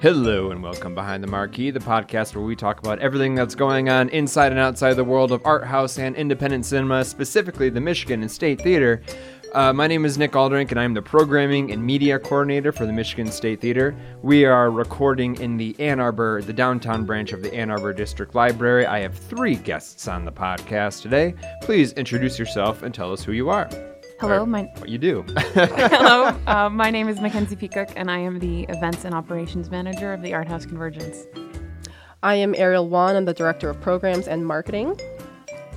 Hello and welcome behind the marquee, the podcast where we talk about everything that's going on inside and outside the world of art house and independent cinema, specifically the Michigan and State Theater. Uh, my name is Nick Aldrink, and I'm the programming and media coordinator for the Michigan State Theater. We are recording in the Ann Arbor, the downtown branch of the Ann Arbor District Library. I have three guests on the podcast today. Please introduce yourself and tell us who you are. Hello, Or my what you do. hello. Uh, my name is Mackenzie Peacock, and I am the events and operations manager of the Art House Convergence. I am Ariel Wan. I'm the director of programs and marketing.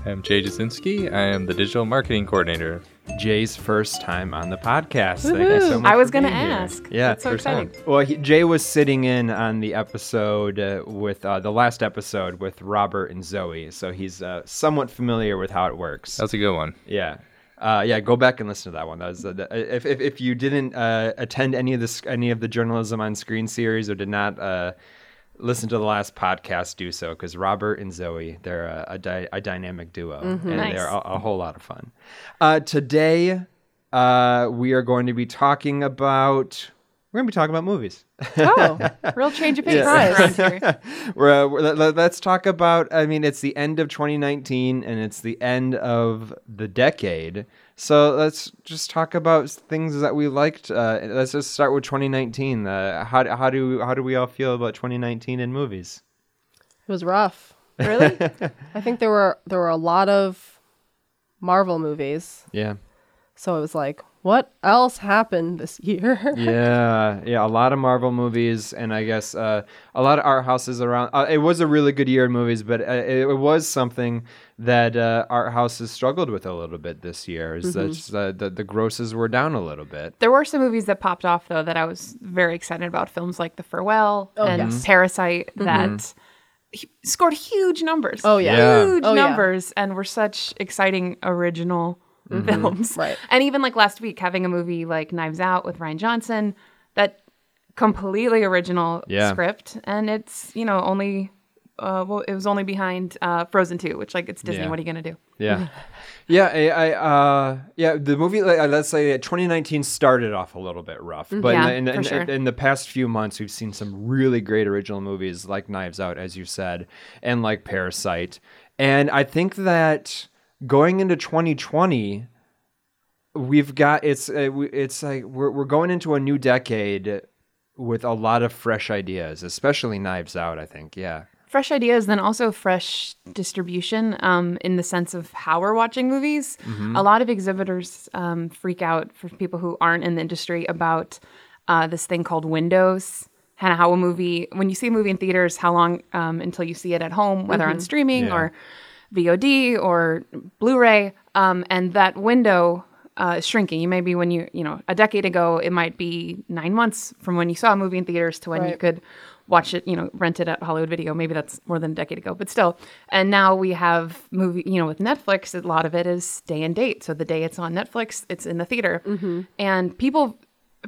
I'm Jay Jasinski. I am the digital marketing coordinator. Jay's first time on the podcast. Thank you so much. I was gonna being here. ask. Yeah, That's so first time. exciting. Well, he, Jay was sitting in on the episode uh, with uh, the last episode with Robert and Zoe, so he's uh, somewhat familiar with how it works. That's a good one. Yeah. Uh, yeah, go back and listen to that one. That was uh, if, if if you didn't uh, attend any of this any of the journalism on screen series or did not uh, listen to the last podcast, do so because Robert and Zoe they're a, a, dy- a dynamic duo and Nice. they're a, a whole lot of fun. Uh, today, uh, we are going to be talking about we're going to be talking about movies. Oh, Real change of pace Yeah. We're, uh, we're- let- let's talk about. I mean, it's the end of 2019 and it's the end of the decade. So let's just talk about things that we liked. Uh, let's just start with 2019. Uh, how how do how do we all feel about 2019 in movies? it was rough. Really? I think there were there were a lot of Marvel movies, Yeah, so it was like, what else happened this year? yeah, yeah. A lot of Marvel movies, and I guess uh, a lot of art houses around. Uh, it was a really good year in movies, but uh, it, it was something that uh, art houses struggled with a little bit this year. Is that just, uh, the the grosses were down a little bit. There were some movies that popped off though that I was very excited about. Films like The Farewell Oh, and yes. Parasite that hu- scored huge numbers. Oh, yeah. Yeah. huge Oh, yeah. numbers, and were such exciting original films. Right. And even like last week, having a movie like Knives Out with Rian Johnson, that completely original Yeah. script, and it's you know only. Uh, well, it was only behind uh, Frozen 2, which like it's Disney. Yeah. What are you gonna do? Yeah, yeah, I, I uh, yeah, the movie. Like, uh, let's say 2019 started off a little bit rough, but Yeah, in, the, in, for in, sure. in the past few months, we've seen some really great original movies like Knives Out, as you said, and like Parasite. And I think that going into 2020, we've got it's uh, it's like we're we're going into a new decade with a lot of fresh ideas, especially Knives Out. I think, yeah. fresh ideas then also fresh distribution um, in the sense of how we're watching movies a lot of exhibitors um, freak out for people who aren't in the industry about uh, this thing called windows how a movie when you see a movie in theaters how long um, until you see it at home whether on streaming Yeah. or vod or blu-ray um, and that window uh, is shrinking you maybe when you you know a decade ago it might be nine months from when you saw a movie in theaters to when you could watch it, you know, rent it at Hollywood Video. Maybe that's more than a decade ago, but still. And now we have movie, you know, with Netflix, a lot of it is day and date. So the day it's on Netflix, it's in the theater, and people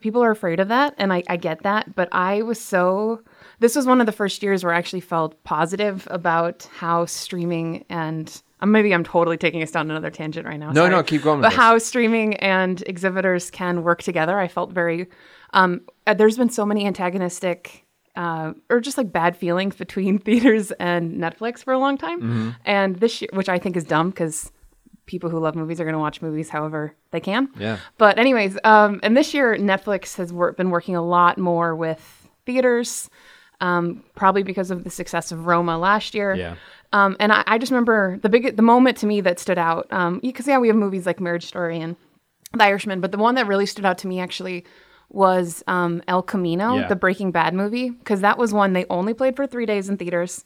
people are afraid of that, and I, I get that. But I was so. This was one of the first years where I actually felt positive about how streaming and. uh, Maybe I'm totally taking us down another tangent right now. No, sorry. no, keep going with But this. how streaming and exhibitors can work together, I felt very. Um, uh, there's been so many antagonistic uh, or just like bad feelings between theaters and Netflix for a long time. Mm-hmm. And this year, which I think is dumb because people who love movies are going to watch movies however they can. Yeah. But anyways, um, and this year Netflix has wor- been working a lot more with theaters, um, probably because of the success of Roma last year. Yeah. Um, and I, I just remember the big the moment to me that stood out because yeah we have movies like Marriage Story and The Irishman, but the one that really stood out to me actually was um, El Camino, Yeah. the Breaking Bad movie, because that was one they only played for three days in theaters,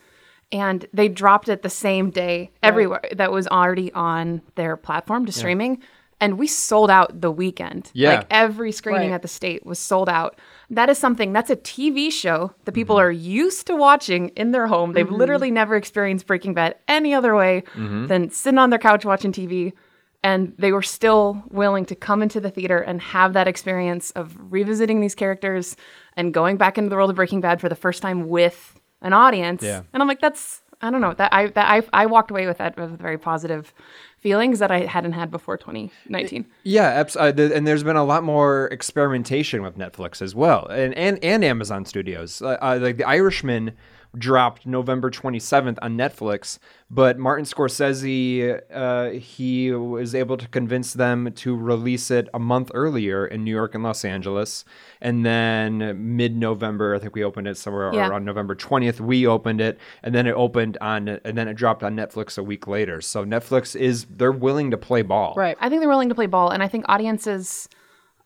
and they dropped it the same day everywhere that was already on their platform to streaming. And we sold out the weekend. Yeah. Like every screening Right. at the state was sold out. That is something, that's a TV show that people Mm-hmm. are used to watching in their home. They've literally never experienced Breaking Bad any other way Mm-hmm. than sitting on their couch watching TV. And they were still willing to come into the theater and have that experience of revisiting these characters and going back into the world of Breaking Bad for the first time with an audience. Yeah. And I'm like, that's I don't know that I that I I walked away with that with a very positive feelings that I hadn't had before 2019. Yeah, uh, and there's been a lot more experimentation with Netflix as well, and and, and Amazon Studios. Uh, uh, like The Irishman dropped November 27th on Netflix, but Martin Scorsese uh, he was able to convince them to release it a month earlier in New York and Los Angeles, and then mid-November, I think we opened it somewhere Yeah. around November 20th. We opened it, and then it opened on, and then it dropped on Netflix a week later. So Netflix is they're willing to play ball. Right. I think they're willing to play ball, and I think audiences.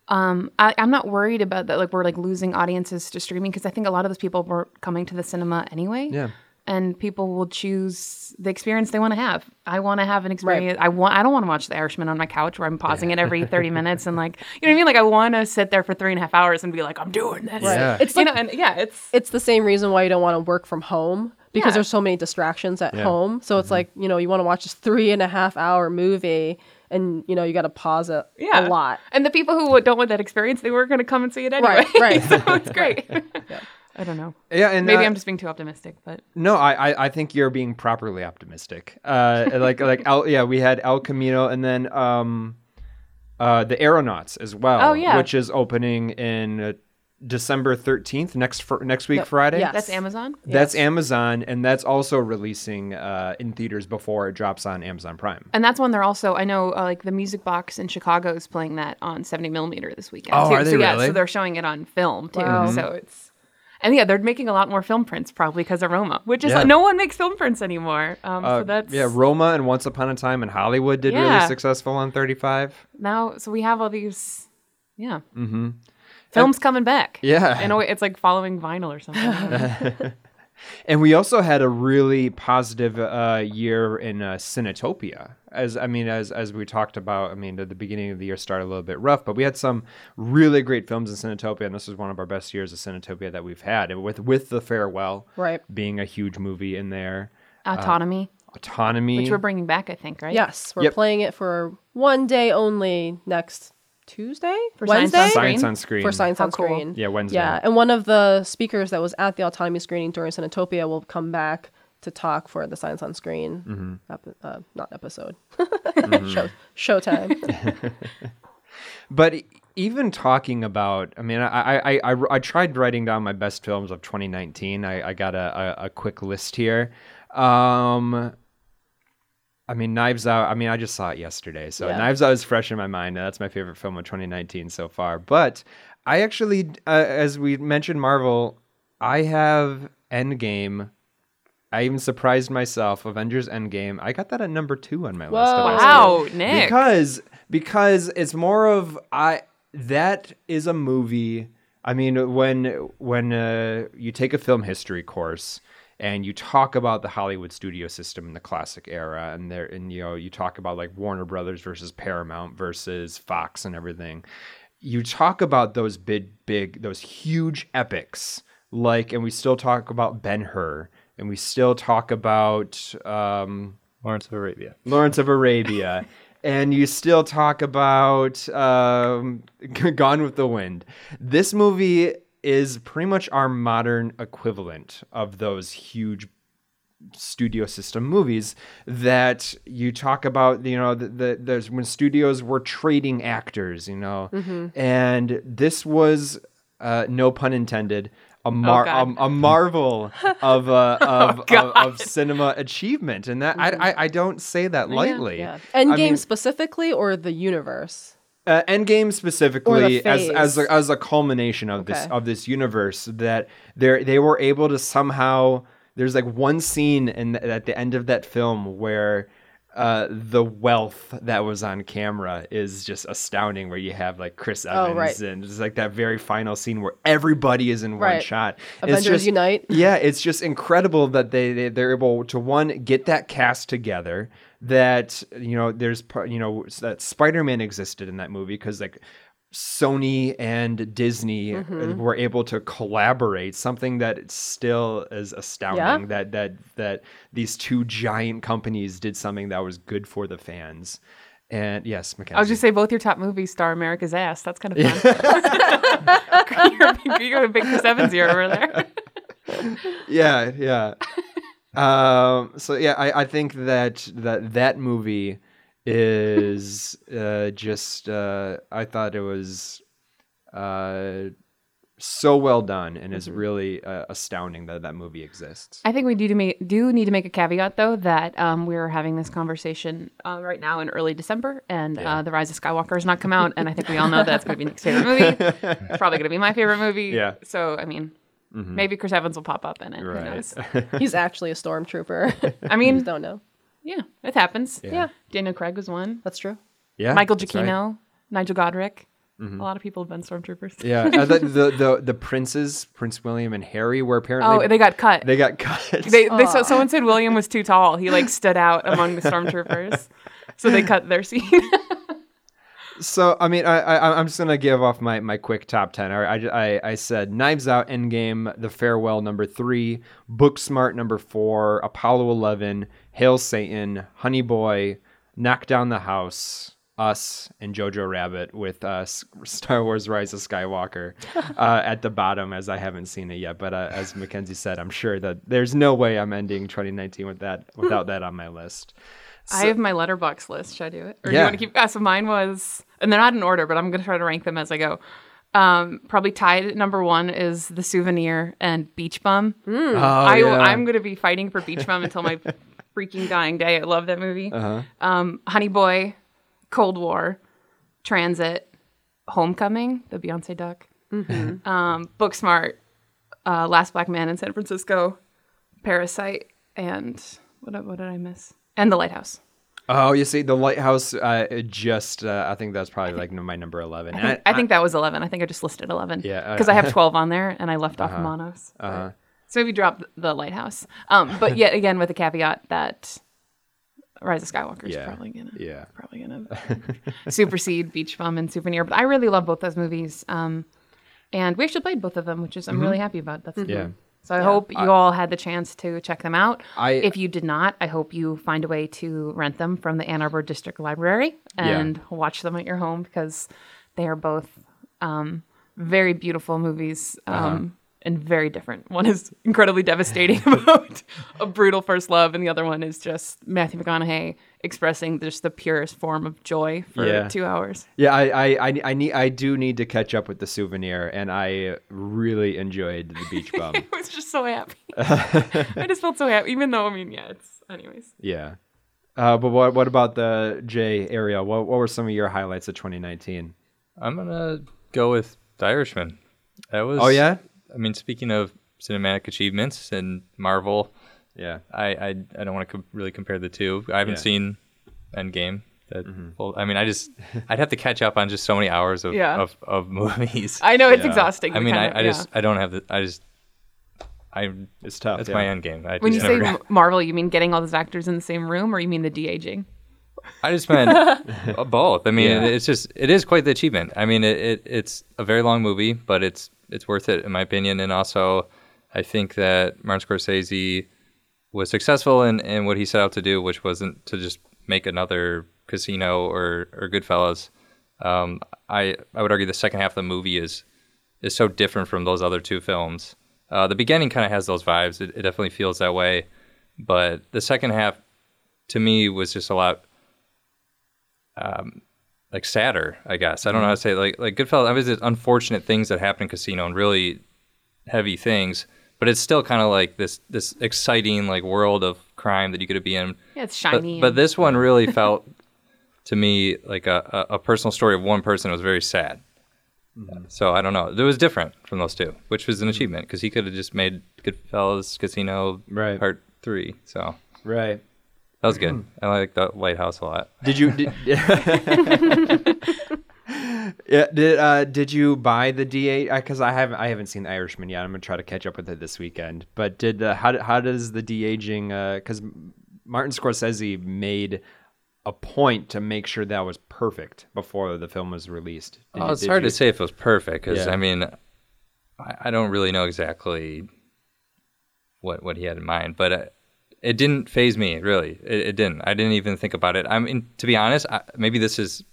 Um, I, I'm not worried about that. Like we're like losing audiences to streaming because I think a lot of those people were coming to the cinema anyway. Yeah. And people will choose the experience they want to have. I want to have an experience. I want. I don't want to watch The Irishman on my couch where I'm pausing it every 30 minutes and like, you know what I mean? Like I want to sit there for three and a half hours and be like, I'm doing this. Right. Yeah. It's You know, and yeah, it's it's the same reason why you don't want to work from home because Yeah. there's so many distractions at Yeah. home. So it's like you know you want to watch this three and a half hour movie, and you know you got to pause it yeah. a lot. And the people who don't want that experience, they were going to come and see it anyway. Right, right. so it's great. Yeah, I don't know. Yeah, and Maybe uh, I'm just being too optimistic, but No, I, I, I think you're being properly optimistic. Uh, like like El, yeah, we had El Camino, and then um, uh, the Aeronauts as well. Oh, yeah. which is opening in uh, December thirteenth next fr- next week Yep. Friday. Yes. that's Amazon. That's Amazon, and that's also releasing uh, in theaters before it drops on Amazon Prime. And that's one they're also. I know, uh, like the Music Box in Chicago is playing that on 70 millimeter this weekend. Oh, too. are they so, yeah, really? so they're showing it on film too. Wow. So it's. And yeah, they're making a lot more film prints probably because of Roma, which is Yeah. no one makes film prints anymore. Um, Uh, so that's yeah, Roma and Once Upon a Time in Hollywood did really successful on thirty five. now. So we have all these, yeah, mm-hmm. Films coming back. Yeah. in a way, it's like following vinyl or something. And we also had a really positive uh, year in uh, Cinetopia. As I mean, as as we talked about, I mean, the, the beginning of the year started a little bit rough, but we had some really great films in Cinetopia, and this was one of our best years of Cinetopia that we've had. And with with the farewell, Right. being a huge movie in there, Autonomy, autonomy, which we're bringing back, I think, right? Yes, we're Yep. playing it for one day only next Tuesday, For Wednesday on Science on Screen. for Science How on cool. Screen. Yeah, Wednesday. Yeah, and one of the speakers that was at the autonomy screening during Cinetopia will come back to talk for the Science on Screen, Mm-hmm. epi- uh, not episode, show showtime. But even talking about, I mean, I, I, I, I tried writing down my best films of 2019. I, I got a, a, a quick list here. Um, I mean, Knives Out. I mean, I just saw it yesterday, so Yeah. Knives Out is fresh in my mind. That's my favorite film of 2019 so far. But I actually, uh, as we mentioned, Marvel. I have Endgame. I even surprised myself. Avengers Endgame. I got that at number two on my list. of Whoa. best Wow, Nick. because because it's more of I that is a movie. I mean, when when uh, you take a film history course and you talk about the Hollywood studio system in the classic era, and there and you know you talk about like Warner Brothers versus Paramount versus Fox and everything. You talk about those big, big, those huge epics, like, and we still talk about Ben Hur, and we still talk about um, Lawrence of Arabia. Lawrence of Arabia, and you still talk about um, Gone with the Wind. This movie is pretty much our modern equivalent of those huge studio system movies that you talk about you know the, the there's when studios were trading actors you know? And this was uh, no pun intended a, mar- God. a, a marvel of uh, of, of, of cinema achievement. And that I, I I don't say that lightly. Yeah, Endgame I mean, specifically or the universe. Uh, Endgame specifically as as a, as a culmination of this of this universe that they they were able to somehow there's like one scene in at the end of that film where uh, the wealth that was on camera is just astounding. Where you have like Chris Evans Oh, right. and it's like that very final scene where everybody is in one Right. shot. It's Avengers just- Unite. yeah, it's just incredible that they, they they're able to one get that cast together. That you know, there's you know that Spider-Man existed in that movie because like Sony and Disney Mm-hmm. were able to collaborate. Something that still is astounding. That that that these two giant companies did something that was good for the fans. And yes, Mackenzie. I was just say both your top movies star America's ass. That's kind of fun. you're, a big, you're a big Chris Evans ear over there. yeah, yeah. Um, so yeah, I, I think that that that movie is uh, just uh, I thought it was uh, so well done and is really uh, astounding that that movie exists. I think we do to make, do need to make a caveat though that um, we're having this conversation uh, right now in early December, and uh, the Rise of Skywalker has not come out, and I think we all know that's going to be Nick's favorite movie. It's probably going to be my favorite movie. Yeah. So I mean, maybe Chris Evans will pop up in it. Who knows? He's actually a stormtrooper. I mean, just don't know. yeah, it happens. Yeah. Daniel Craig was one. That's true. Yeah, Michael that's right. Nigel Godrich. A lot of people have been stormtroopers. Yeah, uh, the, the the the princes, Prince William and Harry, were apparently Oh, they got cut. they got cut. They, they so someone said William was too tall. He like stood out among the stormtroopers, so they cut their scene. So I mean, I, I I'm just gonna give off my, my quick top ten. I, I I said Knives Out, Endgame, The Farewell, number three, Booksmart, number four, Apollo eleven, Hail Satan, Honey Boy, Knock Down the House, Us, and Jojo Rabbit with uh, Star Wars: Rise of Skywalker uh, at the bottom, as I haven't seen it yet. But uh, as Mackenzie said, I'm sure that there's no way I'm ending 2019 with that without that on my list. I have my Letterboxd list. Should I do it, or do you want to keep? Uh, so mine was, and they're not in order, but I'm going to try to rank them as I go. Um, probably tied at number one is the souvenir and Beach Bum. Oh, I, yeah. I'm going to be fighting for Beach Bum until my freaking dying day. I love that movie. Uh-huh. Um, Honey Boy, Cold War, Transit, Homecoming, the Beyonce duck, um, Booksmart, uh, Last Black Man in San Francisco, Parasite, and what, what did I miss? And The Lighthouse. Oh, you see, the lighthouse. Uh, just, uh, I think that's probably like my number eleven. I think, I think that was 11. I think I just listed 11. Yeah, uh, Because I have 12 on there and I left off Monos. Uh-huh. So maybe drop the lighthouse. Um, but yet again, with the caveat that Rise of Skywalker is Yeah, probably gonna yeah. probably gonna supersede Beach Bum and Souvenir. But I really love both those movies. Um, and we actually played both of them, which is I'm really happy about. That's Mm-hmm. Yeah. So I hope you all had the chance to check them out. I- if you did not, I hope you find a way to rent them from the Ann Arbor District Library and watch them at your home because they are both um, very beautiful movies um, and very different. One is incredibly devastating about a brutal first love, and the other one is just Matthew McConaughey expressing just the purest form of joy for Yeah. two hours. Yeah, I, I, I, I need, I do need to catch up with the souvenir, and I really enjoyed the beach bum. I was just so happy. I just felt so happy, even though I mean, yeah, it's anyways. yeah. Uh, but what, what about the J area? What, what were some of your highlights of 2019? I'm gonna go with The Irishman. That was. Oh yeah, I mean, speaking of cinematic achievements and Marvel, yeah. I I, I don't want to co- really compare the two. I haven't Yeah. seen Endgame. That Mm-hmm. full, I mean, I just I'd have to catch up on just so many hours of Yeah. of, of movies. I know it's Yeah. exhausting. I mean, kinda- I, I yeah. just I don't have the I just I It's tough. that's yeah. my end game. I when you say never- M- Marvel, you mean getting all those actors in the same room, or you mean the de aging? I just meant both. I mean, Yeah. it's just it is quite the achievement. I mean, it, it it's a very long movie, but it's it's worth it in my opinion. And also, I think that Martin Scorsese was successful in, in what he set out to do, which wasn't to just make another Casino or or Goodfellas. Um, I I would argue the second half of the movie is is so different from those other two films. Uh, the beginning kind of has those vibes. It, it definitely feels that way, but the second half, to me, was just a lot um, like sadder, I guess. I don't know how to mm-hmm. say it. like like Goodfellas. There's unfortunate things that happen in Casino and really heavy things, but it's still kind of like this this exciting like world of crime that you to be in. Yeah, it's But, shiny. but and- this one really felt to me like a, a, a personal story of one person. It was very sad. Mm-hmm. So I don't know. It was different from those two, which was an mm-hmm. achievement because he could have just made Goodfellas Casino Right. Part Three. So Right. That was good. I like the Lighthouse a lot. Did you? Did, yeah. Did uh, Did you buy the D8? Because I haven't. I haven't seen The Irishman yet. I'm gonna try to catch up with it this weekend. But did uh, how how does the de aging? Because Martin Scorsese made a point to make sure that was perfect before the film was released. Did Oh, it's hard you- to say if it was perfect because Yeah. I mean, I, I don't really know exactly what what he had in mind, but uh, it didn't phase me really. It, it didn't. I didn't even think about it. I mean, to be honest, I, maybe this is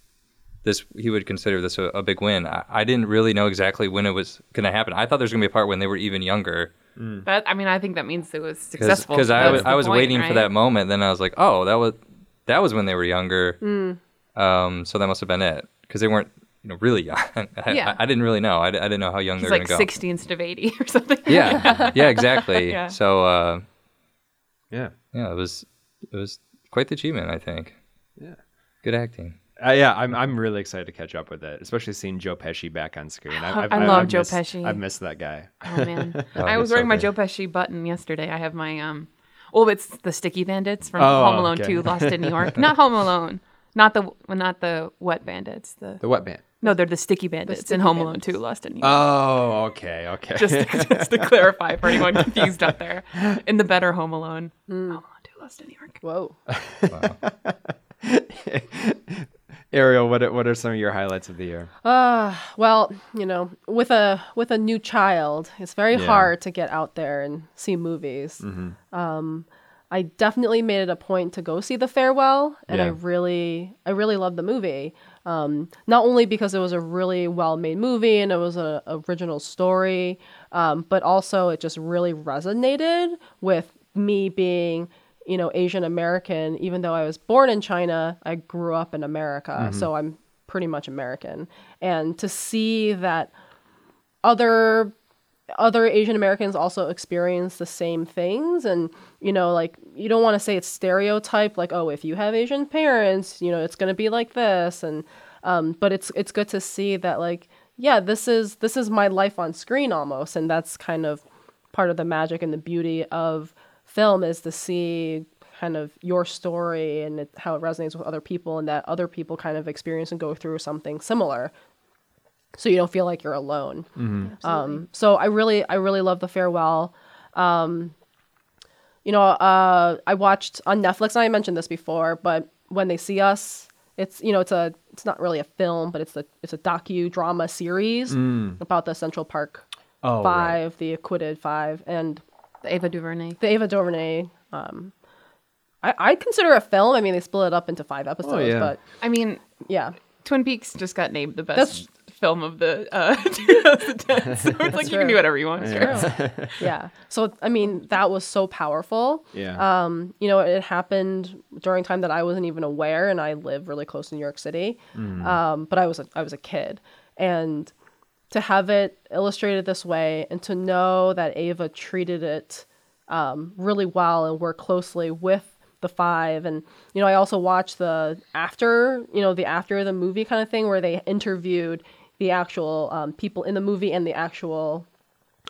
this he would consider this a, a big win. I, I didn't really know exactly when it was going to happen. I thought there was going to be a part when they were even younger, But I mean, I think that means it was successful. because I was I was point, waiting for that moment. Then I was like, oh, that was that was when they were younger. Hmm. Um, so that must have been it because they weren't you know really young. I, Yeah. I, I didn't really know. I, I didn't know how young they're like gonna go. 60 instead of 80 or something. Yeah, yeah, exactly. Yeah. So uh, Yeah. yeah, it was it was quite the achievement. I think. Yeah. Good acting. Uh, yeah, I'm I'm really excited to catch up with it, especially seeing Joe Pesci back on screen. I, I've- I I- love I've Joe missed- Pesci. I've missed that guy. Oh man, Oh, I he's was so wearing my. Joe Pesci button yesterday. I have my um, well, it's the Sticky Bandits from Oh, Home Alone okay. 2, Lost in New York. Not Home Alone, not the not the Wet Bandits. The The what band? No, they're the Sticky Bandits in Sticky Home Alone Bandits. 2, Lost in New York. Oh, okay, okay. just, just to clarify for anyone confused out there, in the better Home Alone, Hmm. Home Alone 2, Lost in New York. Whoa. Ariel, what are, what are some of your highlights of the year? Uh, well, you know, with a with a new child, it's very Yeah. hard to get out there and see movies. Um, I definitely made it a point to go see The Farewell, and I really, I really loved the movie. Um, not only because it was a really well made movie and it was a original story, um, but also it just really resonated with me being you know Asian American. Even though I was born in China, I grew up in America, so I'm pretty much American. And to see that other other Asian Americans also experience the same things. And you know like you don't want to say it's stereotype like oh if you have Asian parents you know it's going to be like this. And um but it's it's good to see that like yeah this is this is my life on screen almost. And that's kind of part of the magic and the beauty of film is to see kind of your story and it, how it resonates with other people and that other people kind of experience and go through something similar so you don't feel like you're alone um, so I really, I really love the farewell. Um, you know, uh, I watched on Netflix. And I mentioned this before, but when they see us, it's you know, it's a, it's not really a film, but it's a, it's a docu drama series about the Central Park Oh, right. Five, the Acquitted Five, and The Ava DuVernay. the Ava DuVernay. Um, I, I consider a film. I mean, they split it up into five episodes, yeah. but I mean, yeah, Twin Peaks just got named the best That's- film of the uh, 2010. So it's like you can do whatever you want. yeah. So I mean, that was so powerful. Yeah. um, you know, it happened during time that I wasn't even aware, and I live really close to New York City. Um, but I was a, I was a kid, and to have it illustrated this way, and to know that Ava treated it um, really well and worked closely with the five, and you know, I also watched the after, you know, the after the movie kind of thing where they interviewed the actual um, people in the movie and the actual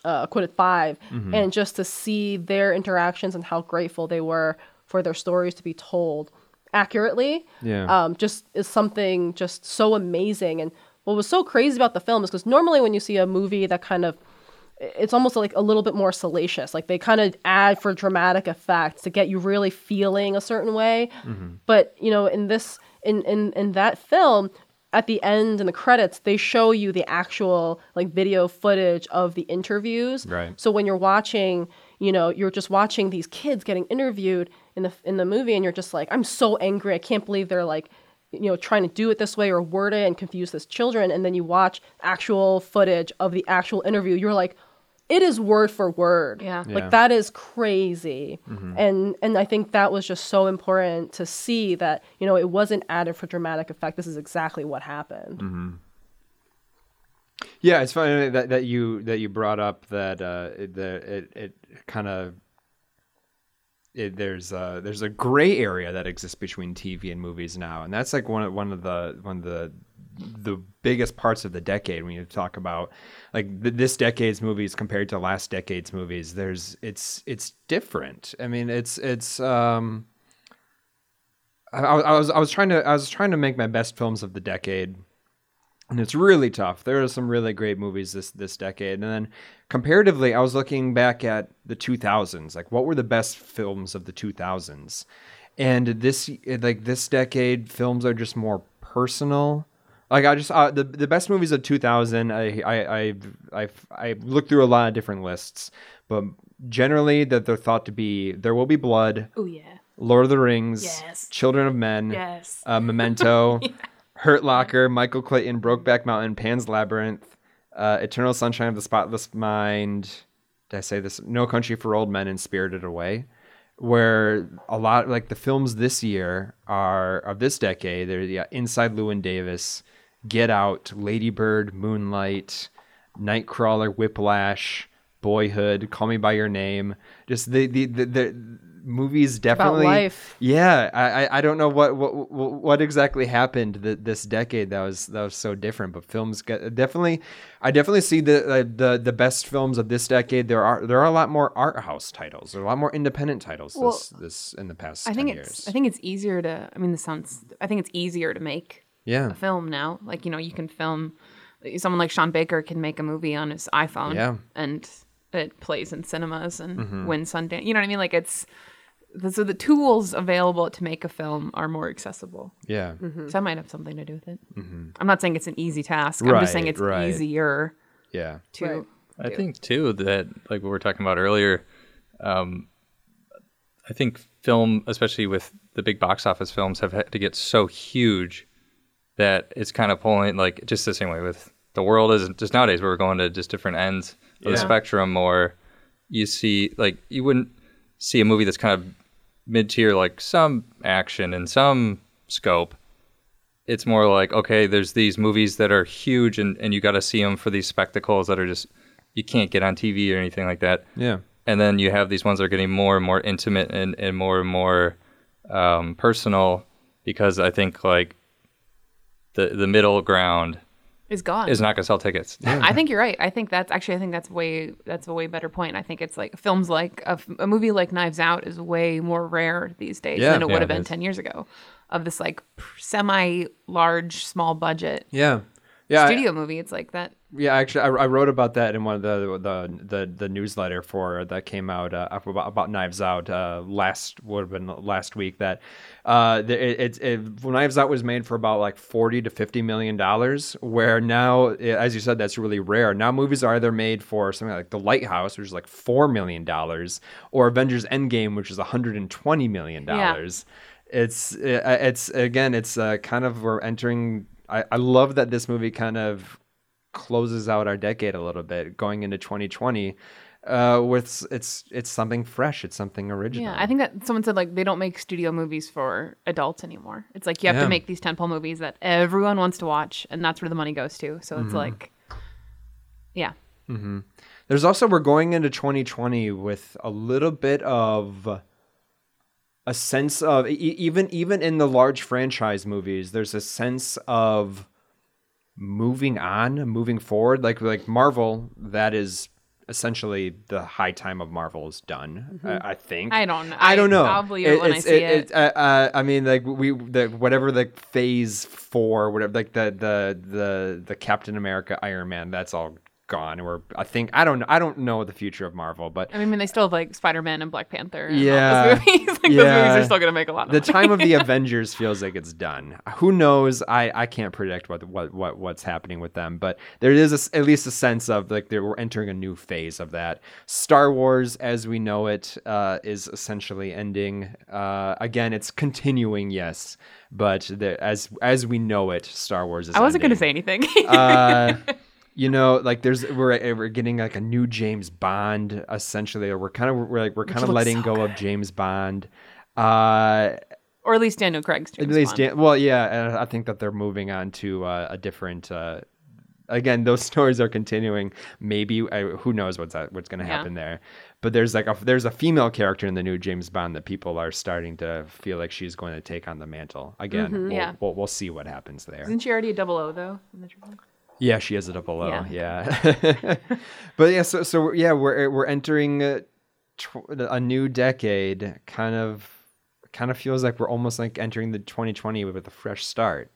uh, Acquitted 5 and just to see their interactions and how grateful they were for their stories to be told accurately Yeah. um, just is something just so amazing. And what was so crazy about the film is because normally when you see a movie that kind of it's almost like a little bit more salacious. Like they kind of add for dramatic effect to get you really feeling a certain way. But you know in this in in in that film at the end in the credits they show you the actual like video footage of the interviews. Right. so when you're watching you know you're just watching these kids getting interviewed in the in the movie and you're just like i'm so angry. I can't believe they're like you know trying to do it this way or word it and confuse this children. And then you watch actual footage of the actual interview. You're like it is word for word. Yeah. Yeah. like that is crazy. And and i think that was just so important to see that you know it wasn't added for dramatic effect. This is exactly what happened. Yeah, it's funny that, that you that you brought up that uh, it, the it it kind of it, there's uh there's a gray area that exists between TV and movies now, and that's like one of one of the one of the the biggest parts of the decade when you talk about like th- this decade's movies compared to last decade's movies. There's it's it's different. I mean, it's it's um. I, I was I was trying to I was trying to make my best films of the decade and it's really tough. There are some really great movies this this decade, and then comparatively, I was looking back at the 2000s. Like, what were the best films of the 2000s? And this like this decade, films are just more personal. Like I just uh, the the best movies of 2000. I I I I I looked through a lot of different lists, but generally that they're thought to be There Will Be Blood, Oh yeah. Lord of the Rings, Yes. Children of Men, Yes. uh, Memento, Hurt Locker, Michael Clayton, Brokeback Mountain, Pan's Labyrinth, uh, Eternal Sunshine of the Spotless Mind, did I say this? No Country for Old Men and Spirited Away, where a lot like the films this year are of this decade. They're yeah, Inside Llewyn Davis, Get Out, Lady Bird, Moonlight, Nightcrawler, Whiplash, Boyhood, Call Me by Your Name. Just the the the, the movies definitely life. yeah I, I don't know what what what exactly happened th- this decade that was that was so different but films get definitely i definitely see the uh, the the best films of this decade there are there are a lot more art house titles there are a lot more independent titles Well, this this in the past I 10 think years it's I think it's easier to I mean this sounds I think it's easier to make yeah a film now. Like, you know, you can film someone like Sean Baker can make a movie on his iPhone Yeah. and it plays in cinemas and Mm-hmm. wins Sundance. You know what I mean? Like it's the, so the tools available to make a film are more accessible. yeah Mm-hmm. So that might have something to do with it. I'm not saying it's an easy task. I'm just saying it's right. easier yeah to Right. I think too that like what we were talking about earlier. Um, I think film, especially with the big box office films, have had to get so huge that it's kind of pulling like just the same way with the world is just nowadays we're going to just different ends of the spectrum. Or you see like you wouldn't see a movie that's kind of mid tier, like some action and some scope. It's more like okay, there's these movies that are huge, and, and you got to see them for these spectacles that are just you can't get on TV or anything like that. yeah And then you have these ones that are getting more and more intimate and, and more and more um, personal because I think like the the middle ground is gone. is not going to sell tickets. I think you're right. I think that's actually I think that's way that's a way better point. I think it's like films like a movie like Knives Out is way more rare these days Yeah. than it Yeah, would have been is. 10 years ago of this like semi large small budget yeah yeah I- studio movie. It's like that Yeah, actually, I, I wrote about that in one of the the the, the newsletter for that came out uh, about, about Knives Out uh, last would have been last week. That uh, it, it, it Knives Out was made for about like forty to fifty million dollars. Where now, as you said, that's really rare. Now movies are either made for something like The Lighthouse, which is like four million dollars, or Avengers Endgame, which is one hundred and twenty million dollars. Yeah It's uh, it's again, it's uh, kind of we're entering. I, I love that this movie kind of closes out our decade a little bit going into 2020 uh with it's it's something fresh it's something original Yeah, I think that someone said like they don't make studio movies for adults anymore. It's like you have Yeah. to make these tentpole movies that everyone wants to watch, and that's where the money goes to. So Mm-hmm. it's like, yeah, there's also we're going into 2020 with a little bit of a sense of e- even even in the large franchise movies there's a sense of moving on moving forward like like marvel that is essentially the high time of marvel is done I, I think I don't know. I don't know. I'll believe it when I see it. uh, uh, I mean, like we, the whatever the phase four, whatever, like the the the the Captain America, Iron Man, that's all gone. Or I think I don't I don't know the future of Marvel, but I mean, they still have like Spider Man and Black Panther. And Yeah. those movies. like those Yeah. movies are still gonna make a lot of the money. time of the Avengers feels like it's done. Who knows? I, I can't predict what, what what what's happening with them, but there is a at least a sense of like they we're entering a new phase of that. Star Wars, as we know it, uh, is essentially ending. Uh, again, it's continuing, yes, but the, as as we know it, Star Wars is. I wasn't gonna say anything. uh, you know, like there's we're we're getting like a new James Bond essentially. We're kind of we're like we're kind of letting so go of James Bond. Uh, or at least Daniel Craig's at James least, Bond. Dan- well, yeah, I think that they're moving on to uh, a different. Uh, again, those stories are continuing. Maybe uh, who knows what's that, what's going to Yeah. happen there. But there's like a there's a female character in the new James Bond that people are starting to feel like she's going to take on the mantle again. We'll, Mm-hmm. Yeah. we'll, we'll see what happens there. Isn't she already a double O though? In the trilogy? Yeah, she has it up below. Yeah. Yeah, but yeah, so so yeah, we're we're entering uh, tw- a new decade. Kind of, kind of feels like we're almost like entering the 2020 with a fresh start.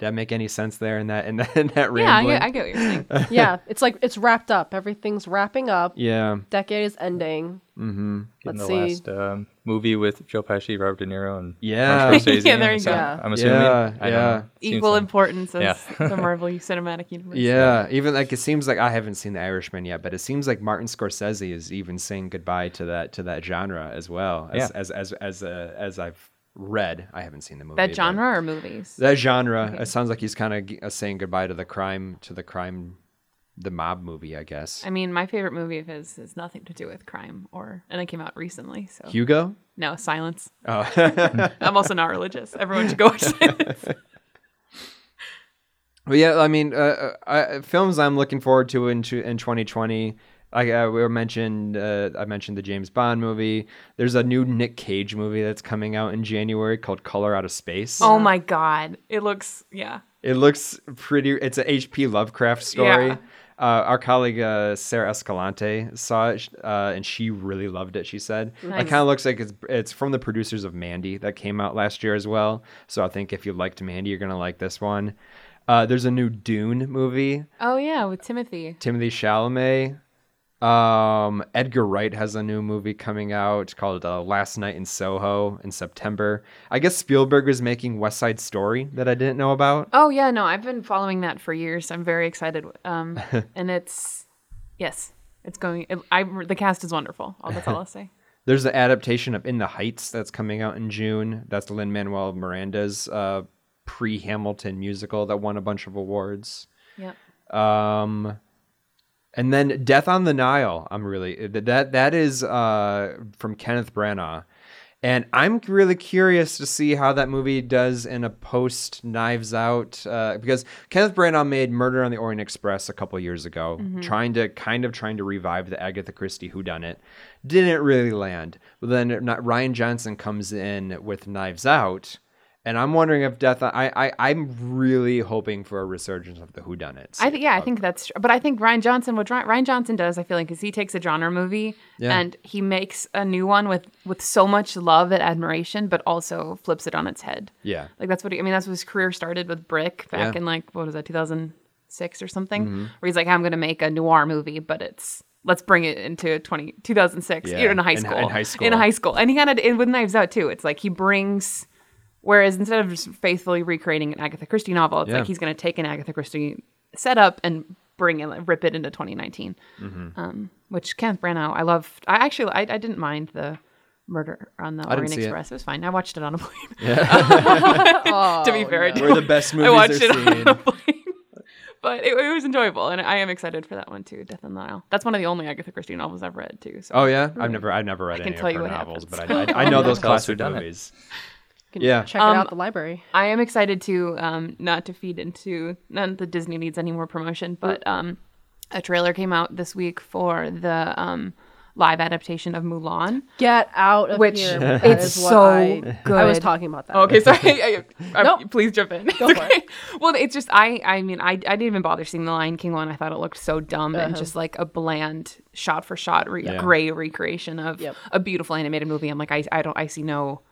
Did that make any sense there in that in that in that Yeah, I get, I get what you're saying. yeah, it's like it's wrapped up. Everything's wrapping up. yeah, Decade is ending. mm-hmm. In Let's the see. last um, movie with Joe Pesci, Robert De Niro, and Yeah. Yeah, there you so go. Yeah. I'm assuming. Yeah, I yeah. know. Equal like- importance as Yeah. the Marvel Cinematic Universe. Yeah, even like it seems like I haven't seen The Irishman yet, but it seems like Martin Scorsese is even saying goodbye to that to that genre as well. As Yeah. as as as, uh, as I've read, I haven't seen the movie. That genre or movies? That genre. It sounds like he's kind of uh, saying goodbye to the crime to the crime the mob movie, I guess. I mean, my favorite movie of his has nothing to do with crime or, and it came out recently. So Hugo. no, Silence. Oh, I'm also not religious. Everyone should go watch Silence. But yeah, I mean, uh, uh, films I'm looking forward to in to- in 2020. I we mentioned. Uh, I mentioned the James Bond movie. There's a new Nick Cage movie that's coming out in January called Color Out of Space. oh my god, it looks yeah. It looks pretty. It's a H.P. Lovecraft story. Yeah. Uh, our colleague uh, Sarah Escalante saw it, uh, and she really loved it. She said it kind of looks like it's it's from the producers of Mandy that came out last year as well. So I think if you liked Mandy, you're gonna like this one. Uh, there's a new Dune movie. Oh yeah, with Timothée. Timothée Chalamet. Um, Edgar Wright has a new movie coming out called uh, Last Night in Soho in September. I guess Spielberg is making West Side Story that I didn't know about. Oh yeah, no, I've been following that for years. I'm very excited. Um, and it's yes, it's going. It, I the cast is wonderful. Oh, that's all I'll say. There's the adaptation of In the Heights that's coming out in June. That's Lin Manuel Miranda's uh, pre Hamilton musical that won a bunch of awards. Yep. Um, and then Death on the Nile. I'm really that that is uh, from Kenneth Branagh, and I'm really curious to see how that movie does in a post Knives Out uh, because Kenneth Branagh made Murder on the Orient Express a couple years ago, trying to kind of trying to revive the Agatha Christie whodunit. Didn't really land. But then not, Rian Johnson comes in with Knives Out. And I'm wondering if Death. I, I I'm really hoping for a resurgence of the whodunits. I think yeah, I think that's. But I think Rian Johnson, what Rian Johnson does, I feel like, is he takes a genre movie Yeah. and he makes a new one with with so much love and admiration, but also flips it on its head. Yeah. Like that's what he, I mean. That's what his career started with Brick back Yeah. Mm-hmm. in like what was that, 2006 or something, where he's like, I'm going to make a noir movie, but it's let's bring it into 20, 2006 Yeah, in high in- school, in high school. in high school, and he kind of with Knives Out too. It's like he brings. Whereas instead of just faithfully recreating an Agatha Christie novel, it's Yeah. like he's going to take an Agatha Christie setup and bring it, rip it into 2019. Mm-hmm. Um, which Kenneth Branagh, I love. I actually, I, I didn't mind the murder on the didn't Orient see it. Express. It. was fine. I watched it on a plane. to be fair, I, did. We're the best movies I watched are it on a plane. But it, it was enjoyable, and I am excited for that one too. Death on the Nile. That's one of the only Agatha Christie novels I've read too. So Oh yeah, I've never I've never read can any tell of you her what novels, happens. but I, I, I know those Tell us classic who done it. Movies. can Yeah. check it Um, out at the library. I am excited to um, not to feed into none that Disney needs any more promotion, but um, a trailer came out this week for the um, live adaptation of Mulan. Get out of which here. That it's is what so I, I was talking about that. Okay, sorry. I, I, Nope. Please jump in. Go for it. Well, it's just I. I mean, I, I didn't even bother seeing the Lion King one. I thought it looked so dumb and just like a bland shot for shot re- Yeah. gray recreation of Yep. a beautiful animated movie. I'm like, I, I don't. I see no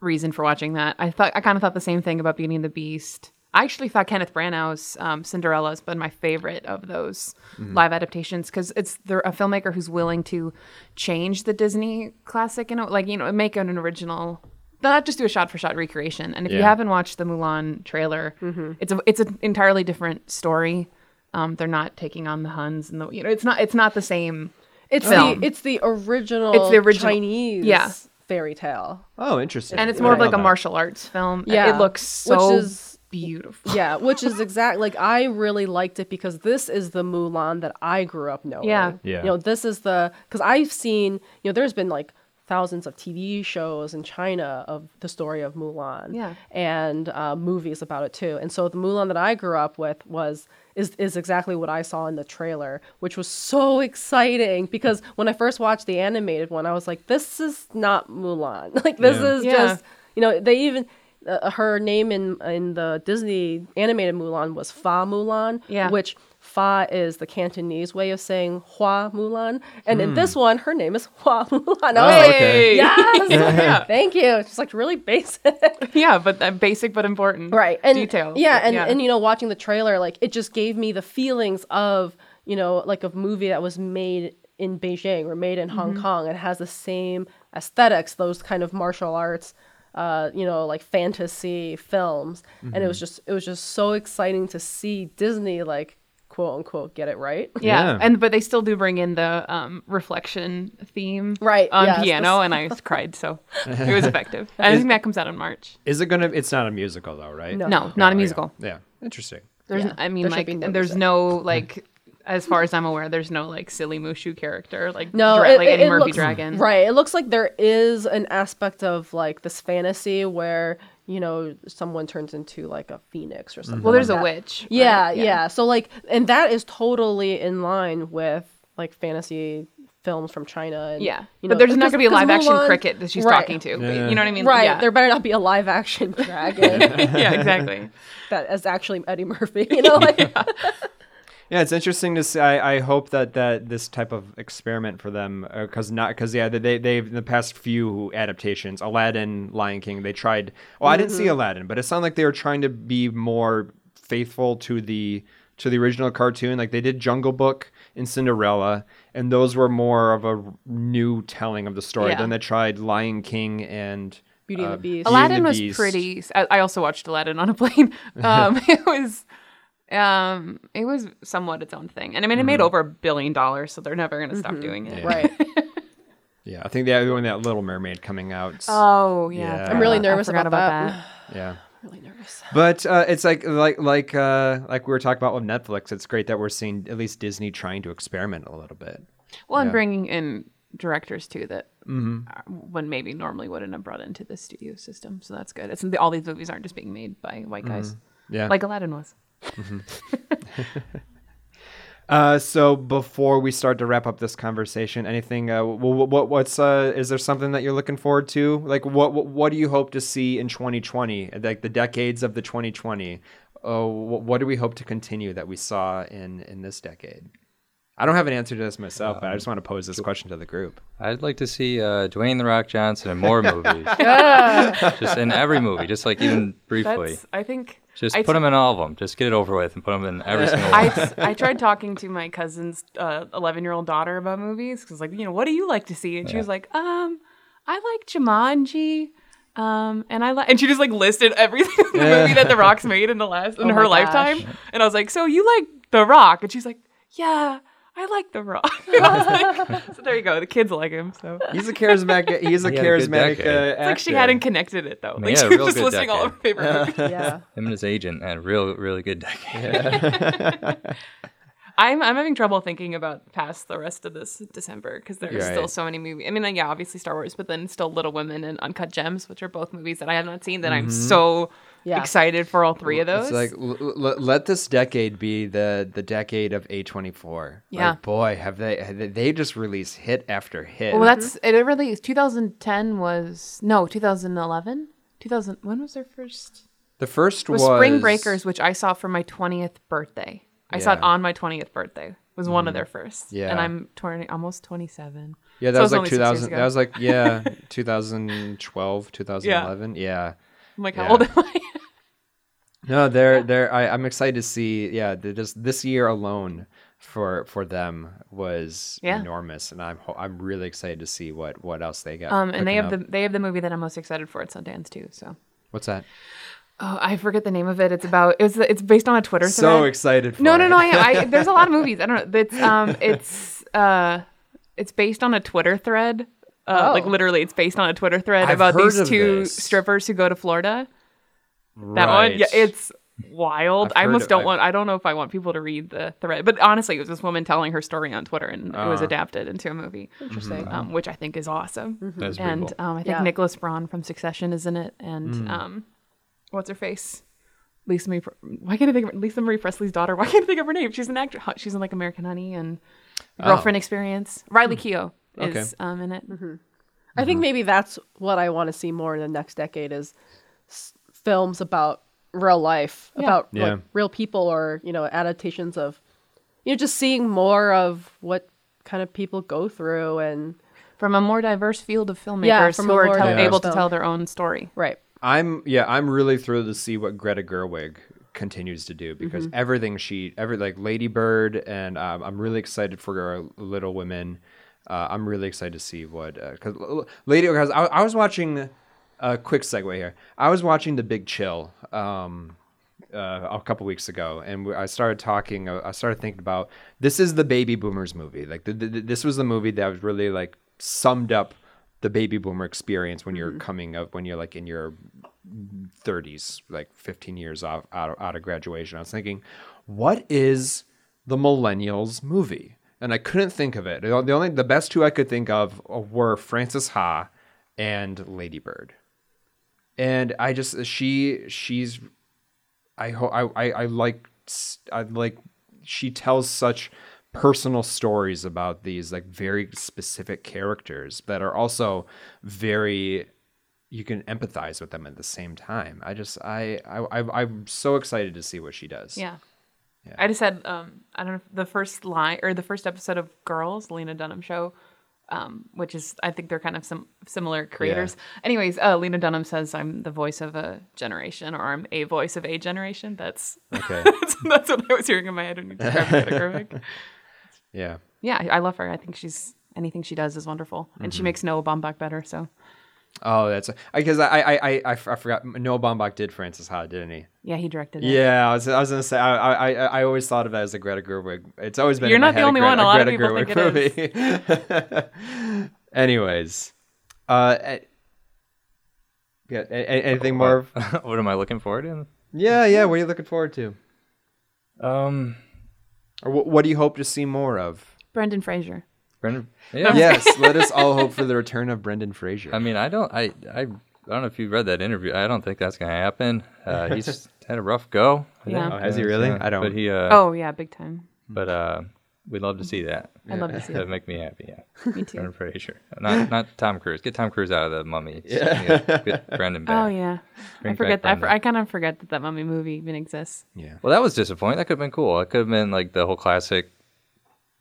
reason for watching that. I thought I kind of thought the same thing about Beauty and the Beast. I actually thought Kenneth Branagh's um, Cinderella has been my favorite of those live adaptations because it's they're a filmmaker who's willing to change the Disney classic, you know, like you know, make an original, not just do a shot for shot recreation. And if you haven't watched the Mulan trailer, it's a it's an entirely different story. Um, they're not taking on the Huns, and the you know, it's not it's not the same. It's film. the it's the original It's the original- Chinese Yeah. Fairy tale. Oh, interesting. and it's I more of like a martial arts film. Yeah, it looks so which is- beautiful. Yeah, which is exact like I really liked it because this is the Mulan that I grew up knowing. Yeah. Yeah. You know, this is the because I've seen you know there's been like thousands of TV shows in China of the story of Mulan. Yeah. And uh, movies about it too. And so the Mulan that I grew up with was is is exactly what I saw in the trailer, which was so exciting because when I first watched the animated one, I was like, this is not Mulan. Like this Yeah. is Yeah. just you know they even. Uh, her name in in the Disney animated Mulan was Fa Mulan, Yeah. which Fa is the Cantonese way of saying Hua Mulan, and in this one, her name is Hua Mulan. Oh, like, okay. yes, yeah. thank you. It's just like really basic, yeah, but that basic but important. right? And details. yeah, and and you know, watching the trailer, like it just gave me the feelings of you know, like a movie that was made in Beijing or made in Hong mm-hmm. Kong. It has the same aesthetics, those kind of martial arts. Uh, you know, like fantasy films, and it mm-hmm. was just it was just so exciting to see Disney like quote unquote get it right. Yeah. Yeah. and but they still do bring in the um, reflection theme Right, on yes, piano, and I cried, so it was effective. And I think that comes out in March. Is it gonna? It's not a musical though, right? No. No, not a musical. Yeah, interesting. There's, Yeah, I mean, there like, be no and there's music. no like as far as I'm aware, there's no like silly Mushu character like No, dra- it, like it- Eddie it Murphy looks, Dragon. Right. It looks like there is an aspect of like this fantasy where you know someone turns into like a phoenix or something. Well, there's like a that. witch. Yeah, right? yeah, So like, and that is totally in line with like fantasy films from China. And, Yeah, you but there's not going to be a live action Mulan- cricket that she's Right. talking to. You know what I mean? Right. Yeah. There better not be a live action dragon yeah, exactly. that is actually Eddie Murphy. You know, like Yeah, it's interesting to see. I, I hope that, that this type of experiment for them, because not because yeah, they they've in the past few adaptations, Aladdin, Lion King, they tried. Well, I didn't see Aladdin, but it sounded like they were trying to be more faithful to the to the original cartoon. Like they did Jungle Book and Cinderella, and those were more of a new telling of the story. Yeah. Then they tried Lion King and Beauty and the uh, Beast. Beauty Aladdin the was Beast. pretty. I, I also watched Aladdin on a plane. Um, it was, um, it was somewhat its own thing, and I mean, it made over a billion dollars, so they're never going to stop doing it. right. Yeah, I think they had one that Little Mermaid coming out. Oh yeah, Yeah. I'm really nervous forgot about that. yeah. Really nervous. But uh, it's like like like uh, like we were talking about with Netflix. It's great that we're seeing at least Disney trying to experiment a little bit. Well, and Yeah. bringing in directors too that uh, one maybe normally wouldn't have brought into the studio system. So that's good. It's all these movies aren't just being made by white guys, Yeah. like Aladdin was. uh, so before we start to wrap up this conversation, anything? Uh, what, what what's uh? Is there something that you're looking forward to? Like what what, what do you hope to see in 2020? Like the decades of the 2020. Oh, what, what do we hope to continue that we saw in in this decade? I don't have an answer to this myself, but I just want to pose this question to the group. I'd like to see uh, Dwayne the Rock Johnson in more movies, just in every movie, just like even briefly. That's I think Just I put them in all of them. Just get it over with and put them in every single one. I, I tried talking to my cousin's eleven year old daughter about movies because like you know what do you like to see? And she was like um I like Jumanji um and I like and she just like listed everything in the movie that The Rock's made in the last in Oh her lifetime. and I was like so you like The Rock? And she's like yeah I like The Rock And I was like, so there you go the kids like him so He's a charismatic. He's a He had a good charismatic. decade. Uh, like she hadn't connected it though like Yeah, she was just good listing all of her favorite movies. Yeah. Him and his agent had a real, really good decade. I'm I'm having trouble thinking about past the rest of this December because there's Right. still so many movies. I mean, like, yeah, obviously Star Wars, but then still Little Women and Uncut Gems, which are both movies that I have not seen. That I'm so Yeah. excited for all three of those. It's like l- l- let this decade be the the decade of A24. Yeah. Like, boy, have they have they- they just released hit after hit. well, that's mm-hmm. it. Really, 2010 was no 2011. 2000. When was their first? the first It was, Spring Breakers, which I saw for my 20th birthday. I saw it on my 20th birthday. Was one of mm-hmm. their first. Yeah. and I'm 20, almost 27. Yeah, that So was it's like only six years 2000. That was like yeah, 2012, 2011. Yeah. I'm like, how Yeah. old am I? No, they're they're. I, I'm excited to see. Yeah, just this year alone for for them was Yeah. enormous, and I'm I'm really excited to see what what else they get. Um, and they have up. the they have the movie that I'm most excited for at Sundance too. So. what's that? Oh, I forget the name of it. It's about it's it's based on a Twitter So thread. excited. For no, no, no. I, I there's a lot of movies. I don't know. It's um it's uh it's based on a Twitter thread. Uh, Oh. like literally, it's based on a Twitter thread I've about these two this. strippers who go to Florida. That one, yeah, it's wild. I've I almost don't I've- want. I don't know if I want people to read the thread, but honestly, it was this woman telling her story on Twitter, and it was Ah. adapted into a movie, Interesting. um, which I think is awesome. That's pretty and cool. um, I think Yeah. Nicholas Braun from Succession is in it, and Mm. um, what's her face? Lisa Marie. Why can't I think of Lisa Marie Presley's daughter? Why can't I think of her name? She's an actress. She's in like American Honey and Girlfriend Experience. Riley Keough Oh. Okay. is um, in it. I think maybe that's what I want to see more in the next decade is s- films about real life, Yeah. about Yeah. like, real people, or you know, adaptations of, you know, just seeing more of what kind of people go through and From a more diverse field of filmmakers Yeah, who are more tell- diverse able to tell their own story. right. I'm yeah, I'm really thrilled to see what Greta Gerwig continues to do because everything she every like Lady Bird and um, I'm really excited for uh, Little Women. Uh, I'm really excited to see what because Lady because I, I was watching a quick segue here. I was watching The Big Chill um, uh, a couple weeks ago, and I started talking. uh, I started thinking about this is the baby boomers movie. Like the, the, this was the movie that was really like summed up the baby boomer experience when you're coming up when you're like in your 30s, like 15 years off out of, out of graduation. I was thinking, what is the Millennials movie, and I couldn't think of it. The only the best two I could think of were Frances Ha and Lady Bird, and I just she she's I hope I, I I like I like she tells such personal stories about these like very specific characters that are also very you can empathize with them at the same time. I just I I I- I'm so excited to see what she does. Yeah. I just had um I don't know the first line or the first episode of Girls, Lena Dunham show, um, which is I think they're kind of some similar creators. Anyways, uh, Lena Dunham says I'm the voice of a generation or I'm a voice of a generation. That's Okay. that's, that's what I was hearing in my head when you described Greta yeah. Yeah, I love her. I think she's anything she does is wonderful, and Mm-hmm. she makes Noah Baumbach better. So Oh, that's because I I I I forgot Noah Baumbach did Frances Ha, didn't he? yeah, he directed it. Yeah, I was, I was gonna say I, I I I always thought of it as a Greta Gerwig. It's always been You're in my not the only Greta, one. A lot of Greta people Gerwig movie. Anyways, uh, yeah, a- a- anything more? what am I looking forward to? Yeah, yeah. What are you looking forward to, Um, or what, what do you hope to see more of? Brendan Fraser. Brendan. Yeah. yes, let us all hope for the return of Brendan Fraser. I mean, I don't, I, I, I don't know if you read that interview. I don't think that's gonna happen. Uh, he's had a rough go. Yeah. Oh, has he really? I don't- But he, uh, Oh yeah, big time. but uh, we'd love to see that. I'd love to see That'd make me happy. Yeah. Me too. Brendan Fraser. Not, not Tom Cruise. Get Tom Cruise out of the Mummy. Yeah. Get Brendan back. Oh yeah, Bring I back forget. I, for, I kind of forget that that mummy movie even exists. yeah. Well, that was disappointing. That could have been cool. It could have been like the whole classic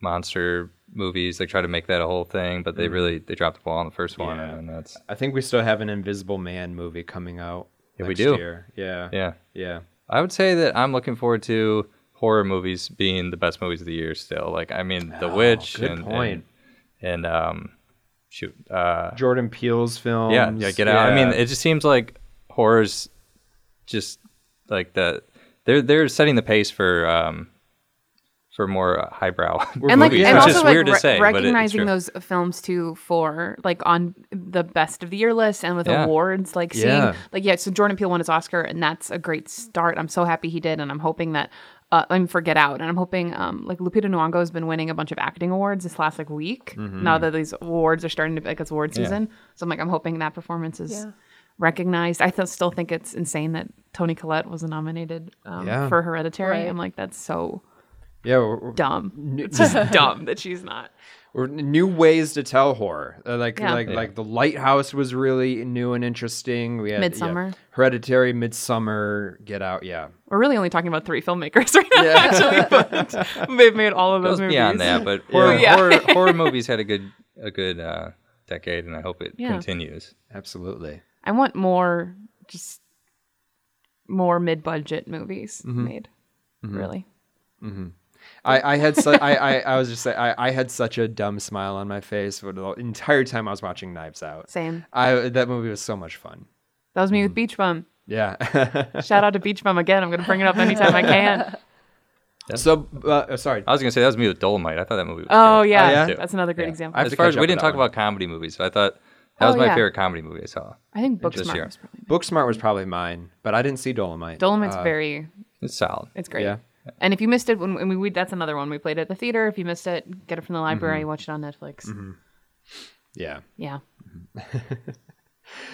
monster movies. They try to make that a whole thing, but they really they dropped the ball on the first one. Yeah. and that's I think we still have an Invisible Man movie coming out. Yeah, we do. Year. Yeah. yeah. Yeah. I would say that I'm looking forward to horror movies being the best movies of the year. Still, like I mean, The Oh, Witch good and, point. and and um, shoot, uh, Jordan Peele's film. yeah, yeah, Get Out. I mean, it just seems like horror's just like the they're they're setting the pace for um for more uh, highbrow and like, movies, and which also is like weird to say, but it- recognizing those films too for like on the best of the year list and with Yeah. awards, like seeing Yeah. like yeah. So Jordan Peele won his Oscar, and that's a great start. I'm so happy he did, and I'm hoping that. Uh, I'm for Get Out, and I'm hoping um, like Lupita Nyong'o has been winning a bunch of acting awards this last like week. Mm-hmm. Now that these awards are starting to like it's award Yeah. season, so I'm like I'm hoping that performance is Yeah. recognized. I th- still think it's insane that Toni Collette was nominated um, Yeah. for Hereditary. Right. I'm like that's so Yeah. We're, we're- dumb. It's just dumb that she's not. we're- new ways to tell horror. Uh, like Yeah. like Yeah. like the Lighthouse was really new and interesting. We had yeah, Hereditary, Midsommar, Get Out. Yeah. We're really only talking about three filmmakers right now, actually, but they've made all of those goes movies. beyond that, but horror, Yeah. horror, horror movies had a good a good uh, decade, and I hope it Yeah. continues. Absolutely. I want more, just more mid-budget movies made. Really, I, I had su- I, I I was just say I, I had such a dumb smile on my face for the entire time I was watching Knives Out. same. I that movie was so much fun. That was me Mm. with Beach Bum. Yeah. Shout out to Beach Bum again. I'm going to bring it up anytime I can. so uh, sorry. I was gonna say that was me with Dolomite. I thought that movie. was Oh great. yeah, yeah? that's another great Yeah. example. As far as we didn't talk one. about comedy movies, so I thought that Oh, was my yeah. favorite comedy movie I saw. I think Booksmart was probably. Booksmart was probably mine, but I didn't see Dolomite. Dolomite's Uh, very. It's solid. It's great. Yeah. And if you missed it when, we, we that's another one we played at the theater. If you missed it, get it from the library. Mm-hmm. Watch it on Netflix. Yeah. Yeah.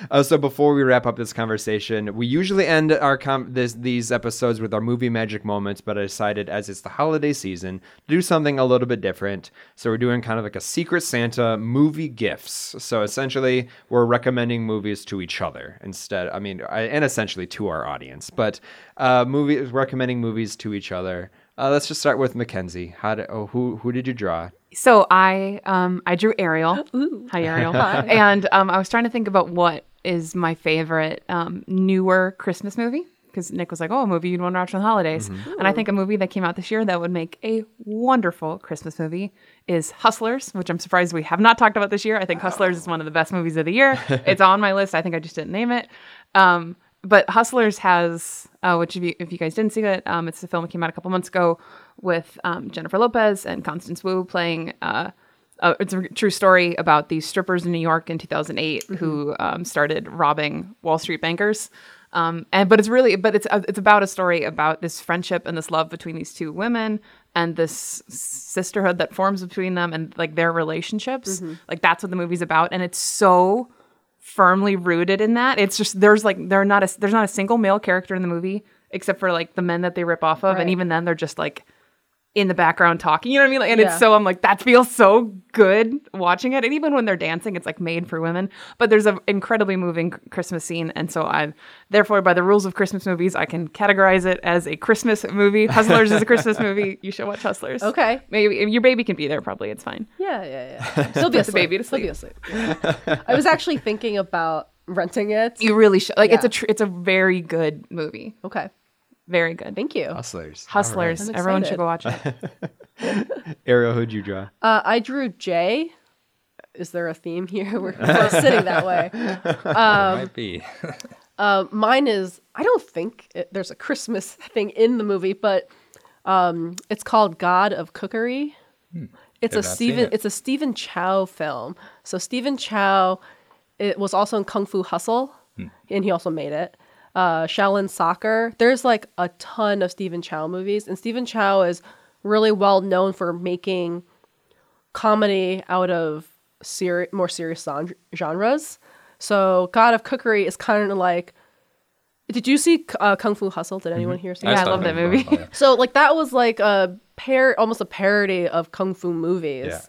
Uh, so before we wrap up this conversation, we usually end our com- this, these episodes with our movie magic moments, but I decided as it's the holiday season to do something a little bit different. So we're doing kind of like a Secret Santa movie gifts. So essentially, we're recommending movies to each other instead. I mean, I, and essentially to our audience, but uh, movies recommending movies to each other. Uh, let's just start with Mackenzie. How did oh who who did you draw? So I um I drew Ariel. Hi Ariel. and um I was trying to think about what is my favorite um newer Christmas movie because Nick was like, "Oh, a movie you'd want to watch on the holidays," and I think a movie that came out this year that would make a wonderful Christmas movie is Hustlers, which I'm surprised we have not talked about this year. I think Hustlers is one of the best movies of the year. it's on my list. I think I just didn't name it. Um, but Hustlers has, uh, which if you, if you guys didn't see it, um, it's a film that came out a couple months ago with um, Jennifer Lopez and Constance Wu playing. Uh, uh, it's a true story about these strippers in New York in 2008 who um, started robbing Wall Street bankers. Um, and but it's really but it's uh, it's about a story about this friendship and this love between these two women and this sisterhood that forms between them and like their relationships. Like that's what the movie's about, and it's so firmly rooted in that. It's just there's like they're not a there's not a single male character in the movie except for like the men that they rip off of, Right. and even then they're just like in the background talking. You know what I mean? Like, and Yeah. it's so I'm like that feels so good watching it, and even when they're dancing, it's like made for women. But there's an incredibly moving Christmas scene, and so I therefore by the rules of Christmas movies, I can categorize it as a Christmas movie. Hustlers is a Christmas movie. You should watch Hustlers. Okay. Maybe your baby can be there. Probably it's fine. Yeah, yeah, yeah. Still be Put the asleep. baby to Still be asleep. Yeah. I was actually thinking about renting it. You really should. Like it's a tr- it's a very good movie. Okay. Very good. Thank you. Hustlers. Hustlers. I'm Everyone should go watch it. Ariel, who'd you draw? Uh, I drew Jay. Is there a theme here? We're we're sitting that way. It might be. Uh, mine is I don't think it, there's a Christmas thing in the movie, but um, it's called God of Cookery. It's a Have not Stephen. it. It's a Stephen Chow film. So Stephen Chow, it was also in Kung Fu Hustle, and he also made it. Uh, Shaolin Soccer. There's like a ton of Stephen Chow movies, and Stephen Chow is really well known for making comedy out of seri- more serious gen- genres. So God of Cookery is kind of like. Did you see uh, Kung Fu Hustle? Did anyone here see? Yeah, I that? love that movie. Oh, yeah. So like that was like a par almost a parody of kung fu movies. Yeah.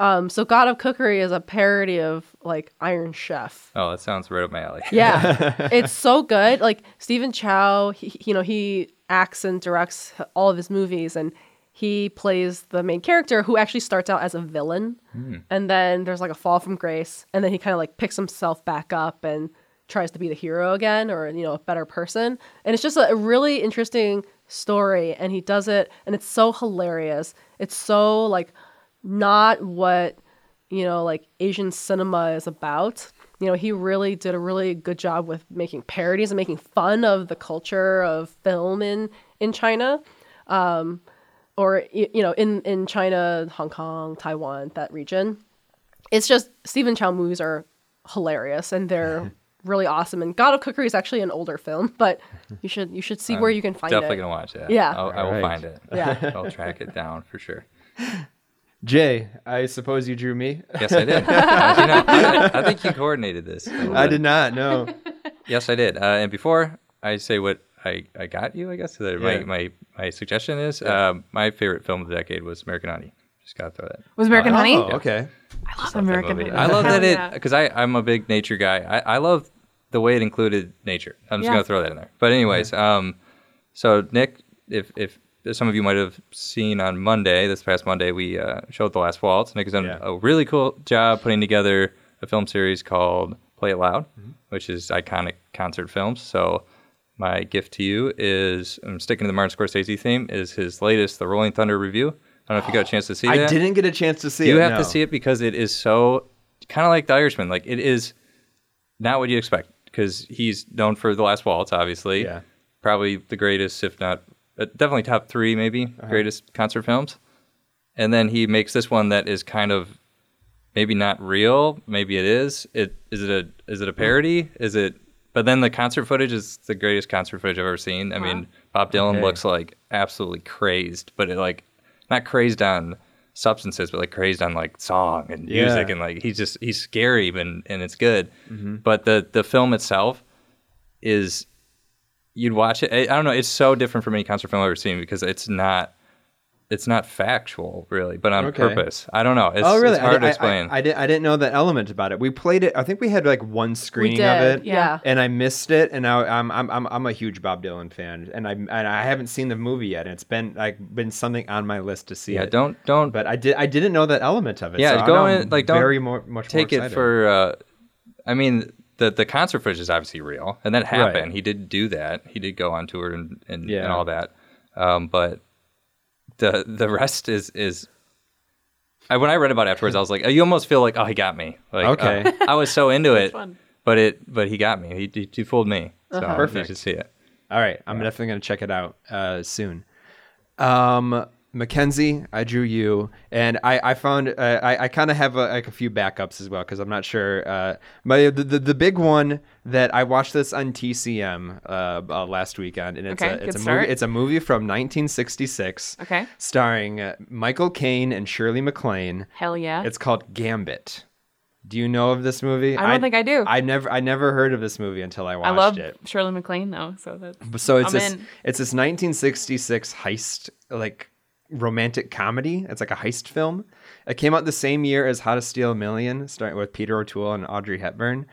Um, so God of Cookery is a parody of like Iron Chef. Oh, that sounds right up my alley. Yeah, it's so good. Like Stephen Chow, he, you know, he acts and directs all of his movies, and he plays the main character who actually starts out as a villain, and then there's like a fall from grace, and then he kind of like picks himself back up and tries to be the hero again, or you know, a better person. And it's just a really interesting story, and he does it, and it's so hilarious. It's so like not what you know like asian cinema is about you know he really did a really good job with making parodies and making fun of the culture of film in in china um or you know in in china hong kong taiwan that region it's just stephen chow movies are hilarious and they're really awesome and god of cookery is actually an older film but you should you should see where you can find Definitely it Definitely gonna watch that. Yeah. I'll, I will Alright. find it. Yeah. I'll track it down for sure. Jay, I suppose you drew me. Yes, I did. How'd you know? I, I think you coordinated this. I did not. No. Yes, I did. Uh, and before I say what I, I got you, I guess that Yeah. my, my my suggestion is um, my favorite film of the decade was American Honey. Just gotta throw that. Was American Honey? Oh, okay. I love that American. Honey. I love that Hell it yeah. because I I'm a big nature guy. I, I love the way it included nature. I'm just Yeah. gonna throw that in there. But anyways, um, so Nick, if if some of you might have seen on Monday, this past Monday, we uh, showed The Last Waltz. Nick has done Yeah. a really cool job putting together a film series called Play It Loud, Mm-hmm. which is iconic concert films. So my gift to you is I'm sticking to the Martin Scorsese theme. Is his latest The Rolling Thunder Revue. I don't know if you got a chance to see it. I that. didn't get a chance to see You it. You have no. to see it because it is so kind of like The Irishman. Like it is not what you expect because he's known for The Last Waltz, obviously. Yeah. Probably the greatest, if not definitely top three, maybe Uh-huh. greatest concert films. And then he makes this one that is kind of maybe not real. Maybe it is. It is it a is it a parody? Is it? But then the concert footage is the greatest concert footage I've ever seen. I mean, Bob Dylan Okay. looks like absolutely crazed, but it like not crazed on substances, but like crazed on like song and Yeah. music and like he's just he's scary and and it's good. Mm-hmm. But the the film itself is you'd watch it. I, I don't know. It's so different from any concert film I've ever seen because it's not it's not factual really, but on Okay. purpose. I don't know. It's, oh, really? it's hard I, to explain. I, I, I, didn't, I didn't know that element about it. We played it. I think we had like one we screening of did it. yeah and I missed it. And now I'm I'm I'm I'm a huge Bob Dylan fan, and I and I haven't seen the movie yet. And it's been like been something on my list to see. yeah, it. don't don't But I did I didn't know that element of it. Yeah, so go in- like, don't very more much take more it for. Uh, I mean, the the concert footage is obviously real, and that happened. He did do that. He did go on tour and and, Yeah. and all that. Um, but the the rest is is. I, when I read about it afterwards, I was like, you almost feel like, oh, he got me. Like, Okay. uh, I was so into it, fun. but it, but he got me. He, he, he fooled me. So Perfect. You should see it. All right, I'm definitely gonna check it out uh, soon. Um, Mackenzie, I drew you, and I, I found uh, I, I kind of have a, like a few backups as well because I'm not sure. Uh, my the, the the big one that I watched this on TCM uh, uh, last weekend, and it's Okay, a it's a start. movie. It's a movie from 1966. Okay. starring uh, Michael Caine and Shirley MacLaine. Hell yeah. It's called Gambit. Do you know of this movie? I don't think I do. I never I never heard of this movie until I watched it. I love it. Shirley MacLaine though, so that's So it's I'm this in. it's this 1966 heist like romantic comedy. It's like a heist film. It came out the same year as How to Steal a Million, starting with Peter O'Toole and Audrey Hepburn.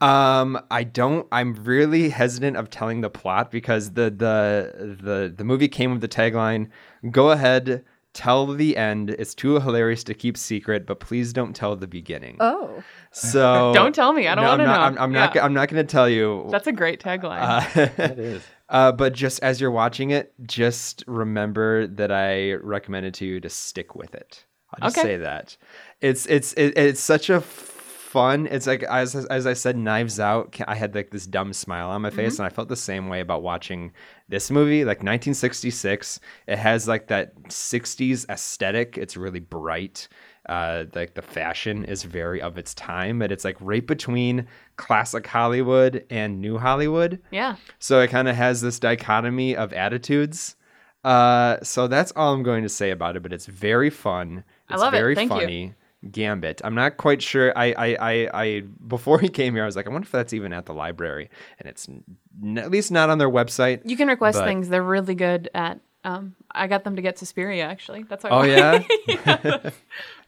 Um, I don't. I'm really hesitant of telling the plot because the the the the movie came with the tagline: "Go ahead, tell the end. It's too hilarious to keep secret, but please don't tell the beginning." Oh. So Don't tell me. I don't No, wanna know. I'm, I'm not. I'm not going to tell you. that's a great tagline. It is. Uh, but just as you're watching it, just remember that I recommended to you to stick with it. I'll just Okay. say that. It's it's it, it's such a fun. It's like as as I said, Knives Out. I had like this dumb smile on my face, Mm-hmm. and I felt the same way about watching this movie. Like 1966, it has like that 60s aesthetic. It's really bright. Uh, like the fashion is very of its time, but it's like right between classic Hollywood and new Hollywood. yeah. So it kind of has this dichotomy of attitudes. Uh, so that's all I'm going to say about it. But it's very fun. I It's love it. very Thank you. funny. Gambit. I'm not quite sure. I, I, I, I, before he came here, I was like, I wonder if that's even at the library, and it's n- at least not on their website. You can request But- things. They're really good at um I got them to get Suspiria actually. That's why Oh yeah,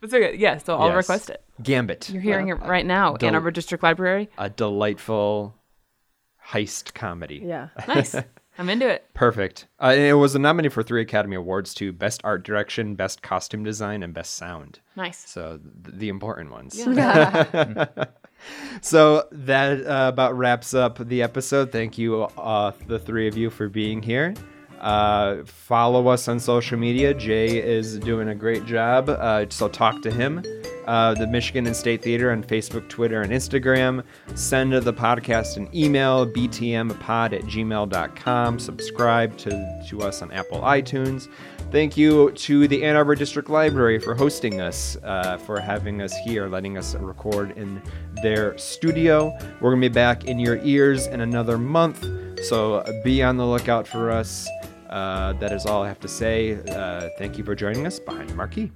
But so good. Yeah, so I'll Yes. request it. Gambit. You're hearing it right now. del- Ann Arbor District Library. A delightful heist comedy. Yeah. Nice. I'm into it. Perfect. Uh, it was a nominee for three Academy Awards too: Best Art Direction, Best Costume Design, and Best Sound. Nice. So th- the important ones. Yeah. so that uh, about wraps up the episode. Thank you, uh, the three of you, for being here. Uh, follow us on social media. Jay is doing a great job. Uh, so talk to him. Uh, the Michigan and State Theater on Facebook, Twitter, and Instagram. Send the podcast an email, btmpod at gmail.com. Subscribe to, to us on Apple iTunes. Thank you to the Ann Arbor District Library for hosting us, uh, for having us here, letting us record in their studio. We're going to be back in your ears in another month, so be on the lookout for us. Uh, that is all I have to say. Uh, thank you for joining us behind the marquee.